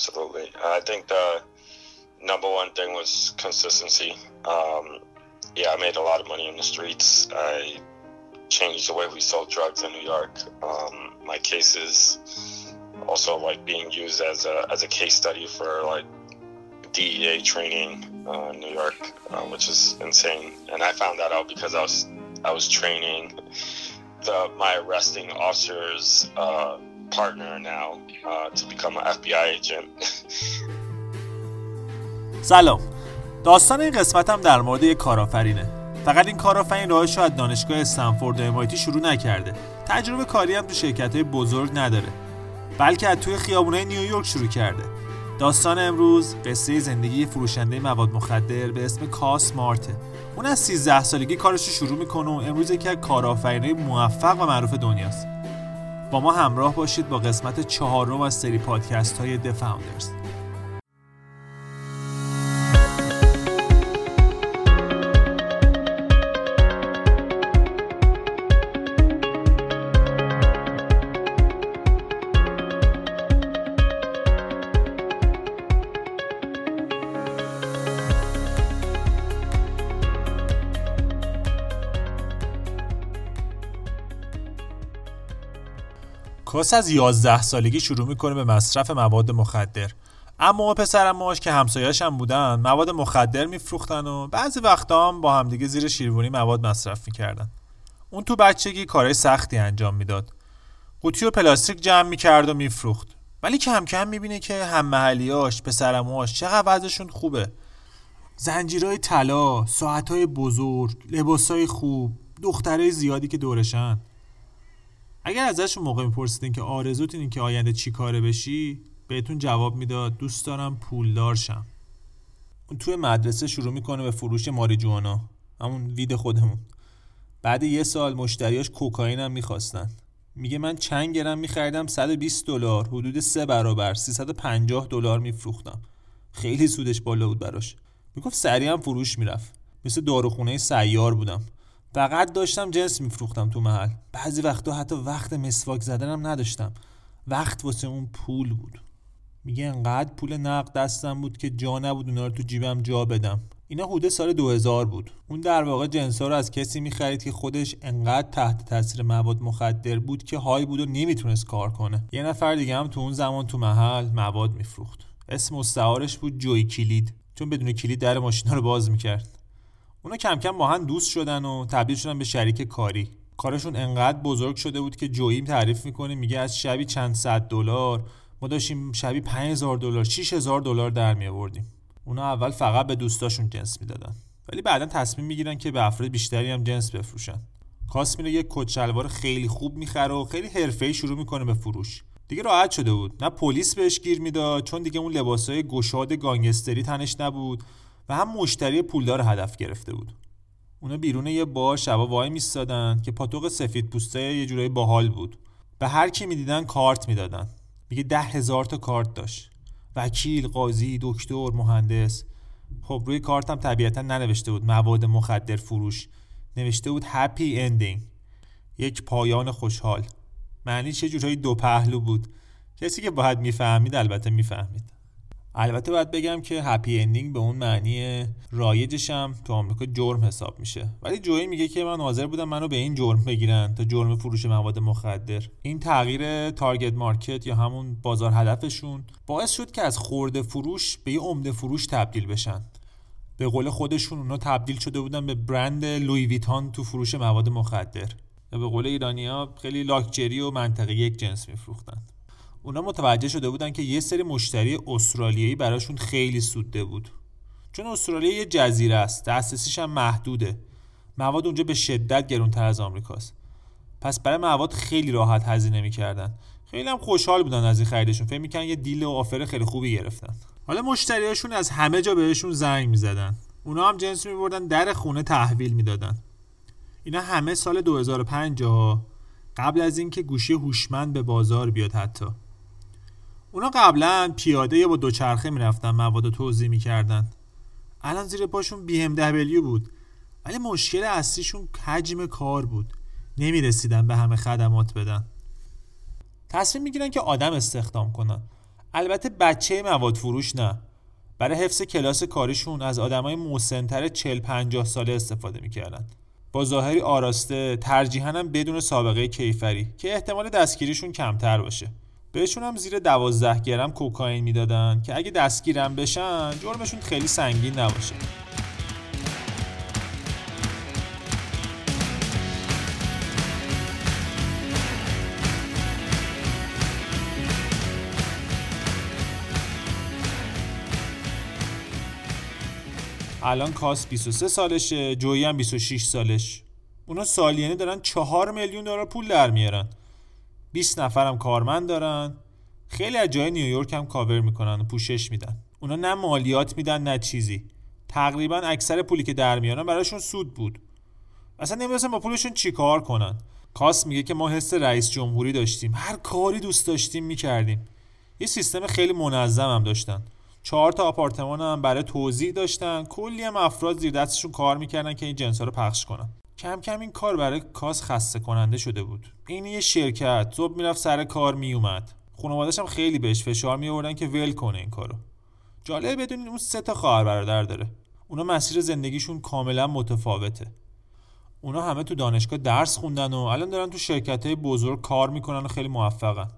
absolutely. I think the number one thing was consistency. Um, yeah, I made a lot of money in the streets. I changed the way we sold drugs in New York. Um, my cases also like being used as a as a case study for like DEA training uh, in New York, uh, which is insane. And I found that out because I was I was training the my arresting officer's uh, partner now uh, to become an FBI agent. سلام. داستان این قسمتم در مورد یک کارآفرینه. فقط این کارآفرین راهش از دانشگاه استنفورد و MIT شروع نکرده. تجربه کاری هم تو شرکت های بزرگ نداره. بلکه از توی خیابونای نیویورک شروع کرده. داستان امروز قصه زندگی فروشنده مواد مخدر به اسم کاس مارته. اون از 13 سالگی کارش رو شروع می‌کنه و امروز یکی از کارآفرینای موفق و معروف دنیاست. با ما همراه باشید با قسمت چهارم از سری پادکست های The Founders. کاس از 11 سالگی شروع می‌کنه به مصرف مواد مخدر. اما پسرم ماش که همسایه‌اش هم بودن مواد مخدر میفروختن و بعضی وقتا هم با همدیگه زیر شیرونی مواد مصرف می‌کردن. اون تو بچگی کارهای سختی انجام می‌داد. قوطی و پلاستیک جمع می‌کرد و میفروخت. ولی کم کم می‌بینه که هم محلیاش پسرماش چقدر وضعشون خوبه. زنجیرهای طلا ساعتهای بزرگ لباسهای خوب دخترای زیادی که دورشن. اگر ازشون موقع میپرسیدین که آرزوت اینه که آینده چی کاره بشی بهتون جواب می‌داد دوست دارم پولدار شم اون توی مدرسه شروع می‌کنه به فروش ماریجوانا. همون وید خودمون. بعد یه سال مشتریاش کوکائین هم می‌خواستن. میگه من چند گرم میخریدم؟ 120 دلار. حدود سه برابر. 350 دلار میفروختم. خیلی سودش بالا بود براش. می‌گفت سریع هم فروش می‌رفت. مثل داروخونه سیار بودم. فقط داشتم جنس میفروختم تو محل. بعضی وقتا حتی وقت مسواک زدنم نداشتم. وقت واسه اون پول بود. میگه انقدر پول نقد دستم بود که جا نبود اونا رو تو جیبم جا بدم. اینا حدود سال 2000 بود. اون در واقع جنسا رو از کسی می‌خرید که خودش انقدر تحت تاثیر مواد مخدر بود که های بود و نمی‌تونست کار کنه. یه نفر دیگه هم تو اون زمان تو محل مواد میفروخت. اسم مستعارش بود جوی کلید. چون بدون کلید در ماشینا رو باز می‌کرد. اونا کم کم با هم دوست شدن و تبدیل شدن به شریک کاری. کارشون انقدر بزرگ شده بود که جوییم تعریف می‌کنه میگه از شبی چند صد دلار ما داشتیم شبی 5000 دلار 6000 دلار در می آوردیم. اونا اول فقط به دوستاشون جنس می‌دادن. ولی بعدا تصمیم می‌گیرن که به افراد بیشتری هم جنس بفروشن. کاس میره یه کت شلوار خیلی خوب می‌خره و خیلی حرفه‌ای شروع می‌کنه به فروش. دیگه راحت شده بود. نه پلیس بهش گیر می‌داد چون دیگه اون لباسای گشاد گانگستری تنش نبود. و هم مشتری پولدار هدف گرفته بود. اونا بیرون یه بار شبا وای میستادن که پاتوق سفید پوسته یه جورایی باحال بود. به هر کی می‌دیدن کارت می‌دادن. میگه ده هزار تا کارت داشت. وکیل قاضی دکتر مهندس. خب روی کارت هم طبیعتا ننوشته بود. مواد مخدر فروش. نوشته بود happy ending یک پایان خوشحال. معنیش یه جورایی دو پهلو بود؟ کسی که باید می‌فهمید البته می‌فهمید. البته باید بگم که happy ending به اون معنی رایجشم تو آمریکا جرم حساب میشه. ولی جوی میگه که من حاضر بودم منو به این جرم بگیرن تا جرم فروش مواد مخدر. این تغییر target market یا همون بازار هدفشون باعث شد که از خورده فروش به یه عمده فروش تبدیل بشن. به قول خودشون اونا تبدیل شده بودن به برند Louis Vuitton تو فروش مواد مخدر. به قول ایرانیا خیلی لاکچری و منطقه یک جنس میفروختن. اونا متوجه شده بودن که یه سری مشتری استرالیایی براشون خیلی سوده بود. چون استرالیا یه جزیره است دسترسیش هم محدوده. مواد اونجا به شدت گرونتر از آمریکاست. پس برای مواد خیلی راحت هزینه می‌کردن. خیلی هم خوشحال بودن از این خریدشون. فکر می‌کنن یه دیل و آفر خیلی خوبی گرفتن. حالا مشتریاشون از همه جا بهشون زنگ می‌زدن. اونا هم جنس میبردن در خونه تحویل می‌دادن. اینا همه سال 2005 قبل از اینکه گوشی هوشمند به بازار بیاد حتی. اونا قبلا پیاده یا با دوچرخه می‌رفتن مواد توضیح می‌کردن. الان زیر پاشون بی ام دبلیو بود. ولی مشکل اصلیشون حجم کار بود. نمی‌رسیدن به همه خدمات بدن. تصمیم می‌گیرن که آدم استخدام کنن. البته بچه مواد فروش نه. برای حفظ کلاس کاریشون از آدمای مسنتر 40 50 ساله استفاده می‌کردن. با ظاهری آراسته ترجیحاً بدون سابقه کیفری که احتمال دستگیریشون کمتر باشه. بهشون هم زیر 12 گرم کوکائین می‌دادن که اگه دستگیرم بشن جرمشون خیلی سنگین نباشه. الان کاس 23 سالشه جویی هم 26 سالش. اونا سالیانه دارن 4 میلیون دلار پول در میارن. 20 نفرم کارمند دارن. خیلی از جای نیویورک هم کاور می‌کنن و پوشش میدن. اونا نه مالیات میدن نه چیزی. تقریبا اکثر پولی که در میارن براشون سود بود. اصلا نمی‌دونستن با پولشون چیکار کنن. کاس میگه که ما حس رئیس جمهوری داشتیم. هر کاری دوست داشتیم می‌کردیم. یه سیستم خیلی منظم هم داشتن. چهار تا آپارتمان هم برای توضیح داشتن. کلی هم افراد زیر دستشون کار می‌کردن که این جنس رو پخش کنن. کم کم این کار برای کاس خسته کننده شده بود. این یه شرکت. صبح می‌رفت سر کار میومد خانوادش هم خیلی بهش فشار میوردن که ول کنه این کارو. جالب بدونین اون سه تا خواهر برادر داره. اونا مسیر زندگیشون کاملا متفاوته. اونا همه تو دانشگاه درس خوندن و الان دارن تو شرکت های بزرگ کار می‌کنن و خیلی موفقن.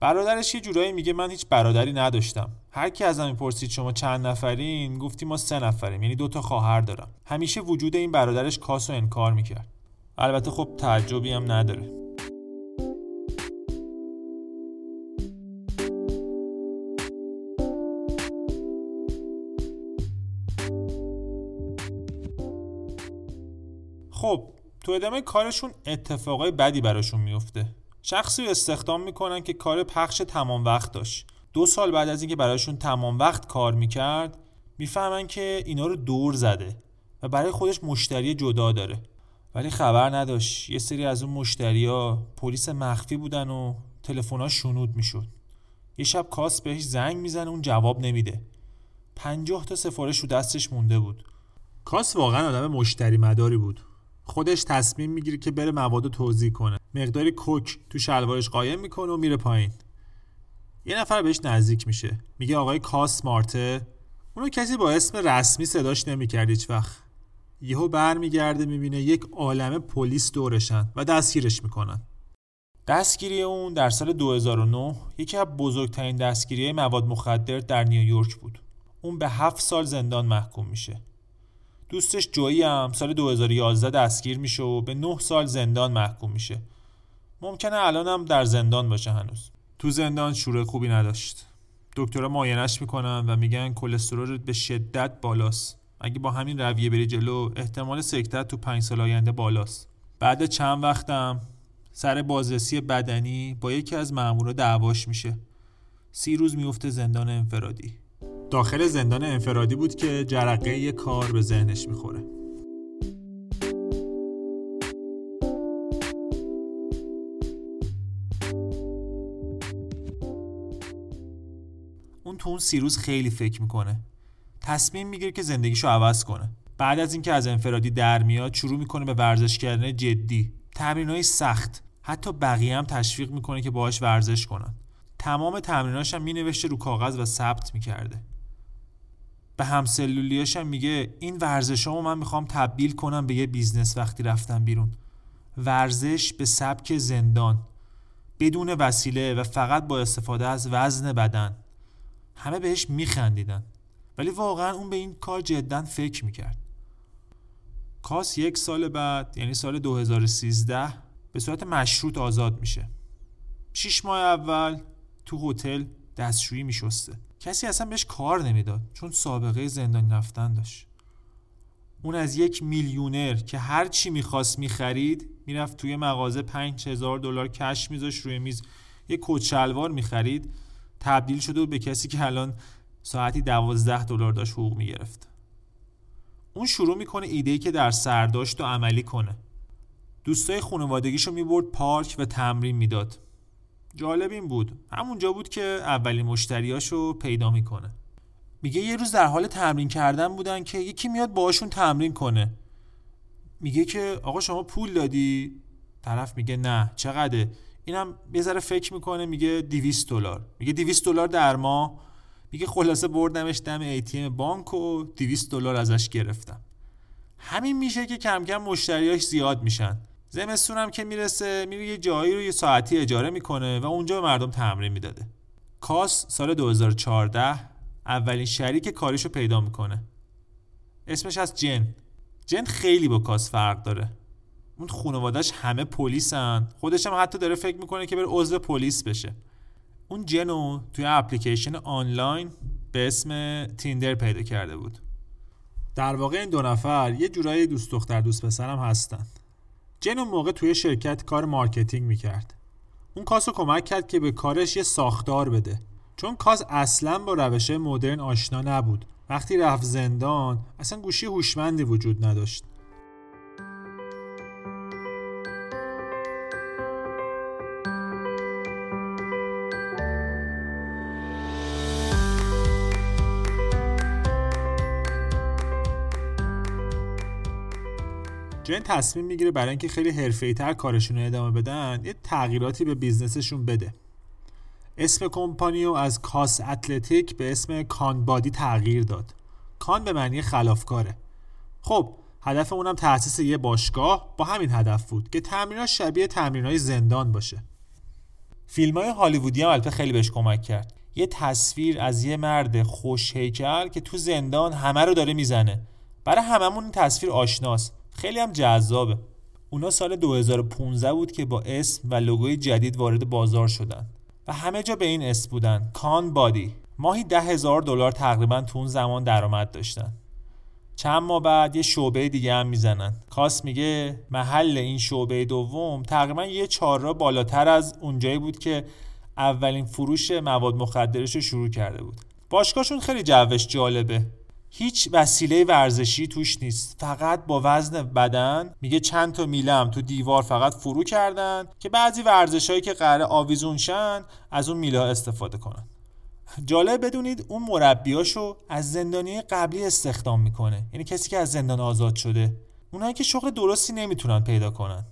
برادرش یه جورایی میگه من هیچ برادری نداشتم. هر کی ازم می‌پرسید شما چند نفرین گفتی ما سه نفریم یعنی دو تا خواهر دارم. همیشه وجود این برادرش کاس و انکار می‌کرد. البته خب تعجبی هم نداره. خب تو ادامه کارشون اتفاقای بدی براشون میفته شخصی استخدام می‌کنن که کار پخش تمام وقت داشت. دو سال بعد از اینکه براشون تمام وقت کار می‌کرد می‌فهمن که اینا رو دور زده و برای خودش مشتری جدا داره. ولی خبر نداشت. یه سری از اون مشتریا پلیس مخفی بودن و تلفن‌ها شنود می‌شد. یه شب کاس بهش زنگ می‌زنه اون جواب نمیده. پنجاه تا سفارش رو دستش مونده بود. کاس واقعا آدم مشتری مداری بود. خودش تصمیم می‌گیره که بره مواد توضیح کنه. مقداری کوک تو شلوارش قایم می‌کنه و میره پایین. یه نفر بهش نزدیک میشه. میگه آقای کاس مارته. اونو کسی با اسم رسمی صداش نمی‌کرد هیچ وقت. یهو برمیگرده می‌بینه یک عالم پلیس دورشن و دستگیرش می‌کنن. دستگیری اون در سال 2009 یکی از بزرگترین دستگیری مواد مخدر در نیویورک بود. اون به هفت سال زندان محکوم میشه. دوستش جویی هم سال 2011 دستگیر میشه و به 9 سال زندان محکوم میشه. ممکنه الان هم در زندان باشه هنوز. تو زندان شوره خوبی نداشت. دکترها معاینش می‌کنن و میگن کلسترول به شدت بالاست. اگه با همین رویه بری جلو احتمال سکتت تو پنج سال آینده بالاست. بعد چند وقتم سر بازرسی بدنی با یکی از مامورا دعواش میشه. سی روز میفته زندان انفرادی. داخل زندان انفرادی بود که جرقه یه کار به ذهنش می‌خوره. اون تو اون سی روز خیلی فکر می‌کنه. تصمیم می‌گیره که زندگیشو عوض کنه. بعد از اینکه از انفرادی در میاد شروع می‌کنه به ورزش کردن جدی. تمرینای سخت. حتی بقیه هم تشویق می‌کنه که باهاش ورزش کنن. تمام تمریناش هم مینوشته رو کاغذ و ثبت می‌کرده. به همسلولیاش هم میگه این ورزشامو من می‌خوام تبدیل کنم به یه business وقتی رفتم بیرون. ورزش به سبک زندان. بدون وسیله و فقط با استفاده از وزن بدن. همه بهش میخندیدن. ولی واقعا اون به این کار جدا فکر می‌کرد. کاس یک سال بعد یعنی سال 2013 به صورت مشروط آزاد میشه. شیش ماه اول تو هتل دستشویی میشسته. کسی اصلا بهش کار نمی‌داد چون سابقه زندانی رفتن داشت. اون از یک میلیونر که هر چی می‌خواست می‌خرید می‌رفت توی مغازه پنج هزار دلار کش میذاش روی میز. یه کچلوار می‌خرید تبدیل شده بود به کسی که الان ساعتی دوازده دلار داشت حقوق می‌گرفت. اون شروع می‌کنه ایده که در سر داشت و عملی کنه. دوستای خانوادگیشو می‌برد پارک و تمرین می‌داد. جالب این بود. همونجا بود که اولین مشتریاشو پیدا می‌کنه. میگه یه روز در حال تمرین کردن بودن که یکی میاد باشون تمرین کنه. میگه که آقا شما پول دادی؟ طرف میگه نه. چقدر اینم یه ذره فکر می‌کنه میگه 200 دلار. میگه 200 دلار در ماه. میگه خلاصه بردمش دم ATM بانک و 200 دلار ازش گرفتم. همین میشه که کم کم مشتریاش زیاد میشن. زمستون هم که می‌رسه میره یه جایی رو یه ساعتی اجاره می‌کنه و اونجا به مردم تمرین می‌داده. کاس سال 2014 اولین شریک کاریشو پیدا می‌کنه. اسمش از جن. جن خیلی با کاس فرق داره. اون خانوادش همه پلیسن. خودش هم حتی داره فکر می‌کنه که بره عضو پلیس بشه. اون جنو توی اپلیکیشن آنلاین به اسم Tinder پیدا کرده بود. در واقع این دو نفر یه جورایی دوست دختر دوست پسرم هستن. جن اون موقع توی شرکت کار marketing می‌کرد. اون کاس رو کمک کرد که به کارش یه ساختار بده. چون کاس اصلا با روش مدرن آشنا نبود. وقتی رفت زندان اصلا گوشی هوشمندی وجود نداشت. جن تصمیم می‌گیره برای اینکه خیلی حرفه‌ای تر کارشون رو ادامه بدن یه تغییراتی به business شون بده. اسم کمپانیو از کاس Athletic به اسم Conbody تغییر داد. con به معنی خلافکاره. خب هدف اونم تأسیس یه باشگاه با همین هدف بود که تمرینات شبیه تمرینای زندان باشه. فیلم های هالیوودی هم البته خیلی بهش کمک کرد. یه تصویر از یه مرد خوش هیکل که تو زندان همه رو داره می‌زنه. برای هممون این تصویر آشناست. خیلی هم جذابه. اونا سال 2015 بود که با اسم و لوگوی جدید وارد بازار شدن و همه جا به این اسم بودن کان بادی. ماهی ده هزار دلار تقریبا تو اون زمان درآمد داشتن. چند ماه بعد یه شعبه دیگه هم می‌زنن. کاس میگه محل این شعبه دوم تقریبا یه چهار بالاتر از اونجایی بود که اولین فروش مواد مخدرش رو شروع کرده بود. باشگاهشون خیلی جوش جالبه. هیچ وسیله ورزشی توش نیست. فقط با وزن بدن میگه چند تا میلم تو دیوار فقط فرو کردن که بعضی ورزش هایی که قرار آویزون شن از اون میله استفاده کنن. جالب بدونید اون مربیاشو از زندانی قبلی استخدام می‌کنه. یعنی کسی که از زندان آزاد شده. اونایی که شغل درستی نمی‌تونن پیدا کنن.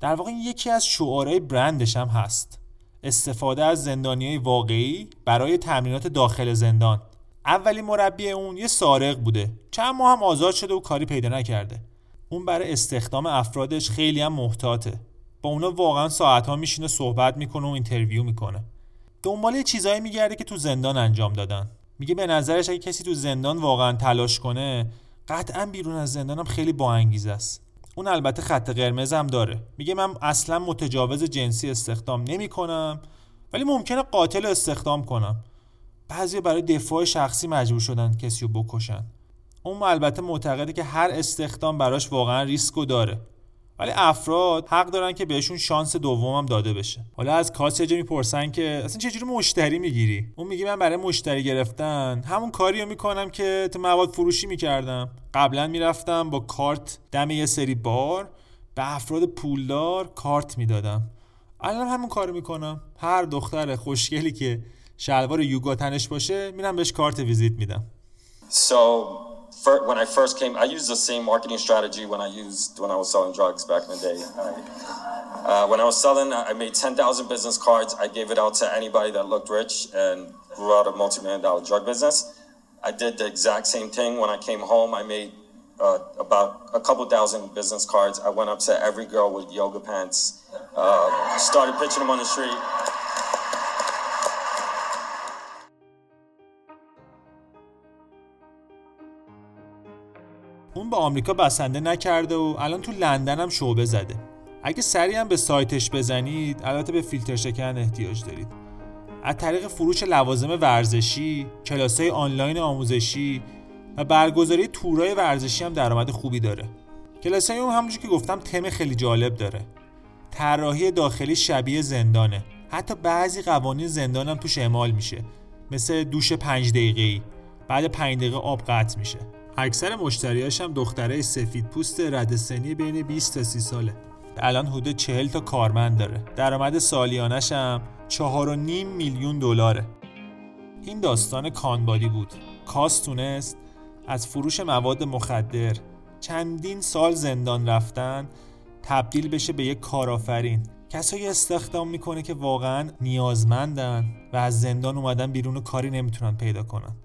در واقع یکی از شعارهای برندش هم هست. استفاده از زندانی واقعی برای تمرینات داخل زندان. اولین مربی اون یه سارق بوده. چند ماه هم آزاد شده و کاری پیدا نکرده. اون برای استخدام افرادش خیلی هم محتاطه. با اونا واقعا ساعت ها میشینه صحبت می‌کنه و اینترویو می‌کنه. دنبال چیزایی میگرده که تو زندان انجام دادن. میگه به نظرش اگه کسی تو زندان واقعا تلاش کنه قطعا بیرون از زندانم خیلی با انگیزه است. اون البته خط قرمز هم داره. میگه من اصلا متجاوز جنسی استخدام نمی‌کنم ولی ممکنه قاتل استخدام کنم. بعضی برای دفاع شخصی مجبور شدن کسی رو بکشن. اون البته معتقده که هر استخدام براش واقعا ریسک داره. ولی افراد حق دارن که بهشون شانس دومم داده بشه. حالا از کاس یه می‌پرسن که اصلا چجوری مشتری می‌گیری؟ اون میگه من برای مشتری گرفتن همون کاری رو می‌کنم که تو مواد فروشی می‌کردم. قبلا می‌رفتم با کارت دم یه سری بار به افراد پولدار کارت می‌دادم. الان همون کارو می‌کنم. هر دختر خوشگلی که شلوار یوگا تنش باشه میرم بهش کارت ویزیت میدم So for, when I first came, I used the same marketing strategy when I used when I was selling drugs back in the day. I, uh, when I was selling, I made 10,000 business cards. I gave it out to anybody that looked rich and grew out a multi-million dollar drug business. I did the exact same thing when I came home. I made uh, about a couple thousand business cards. I went up to every girl with yoga pants, uh, started pitching them on the street. اون به آمریکا بسنده نکرده و الان تو لندن هم شعبه زده. اگه سریع هم به سایتش بزنید البته به فیلتر شکن احتیاج دارید. از طریق فروش لوازم ورزشی کلاسای آنلاین آموزشی و برگزاری تورای ورزشی هم درآمد خوبی داره. کلاسای اون همونجور که گفتم تم خیلی جالب داره. طراحی داخلی شبیه زندانه. حتی بعضی قوانین زندان هم توش اعمال میشه. مثل دوش پنج دقیقه‌ای. بعد پنج دقیقه آب قطع میشه. اکثر مشتریاش هم دختره سفید پوست رد سنی بین 20 تا 30 ساله. الان حدود 40 تا کارمند داره. درآمد سالیانش هم 4.5 میلیون دلاره. این داستان کانبالی بود. کاس تونست از فروش مواد مخدر چندین سال زندان رفتن تبدیل بشه به یک کارآفرین. کسایی استخدام می‌کنه که واقعا نیازمندن و از زندان اومدن بیرون و کاری نمی‌تونن پیدا کنن.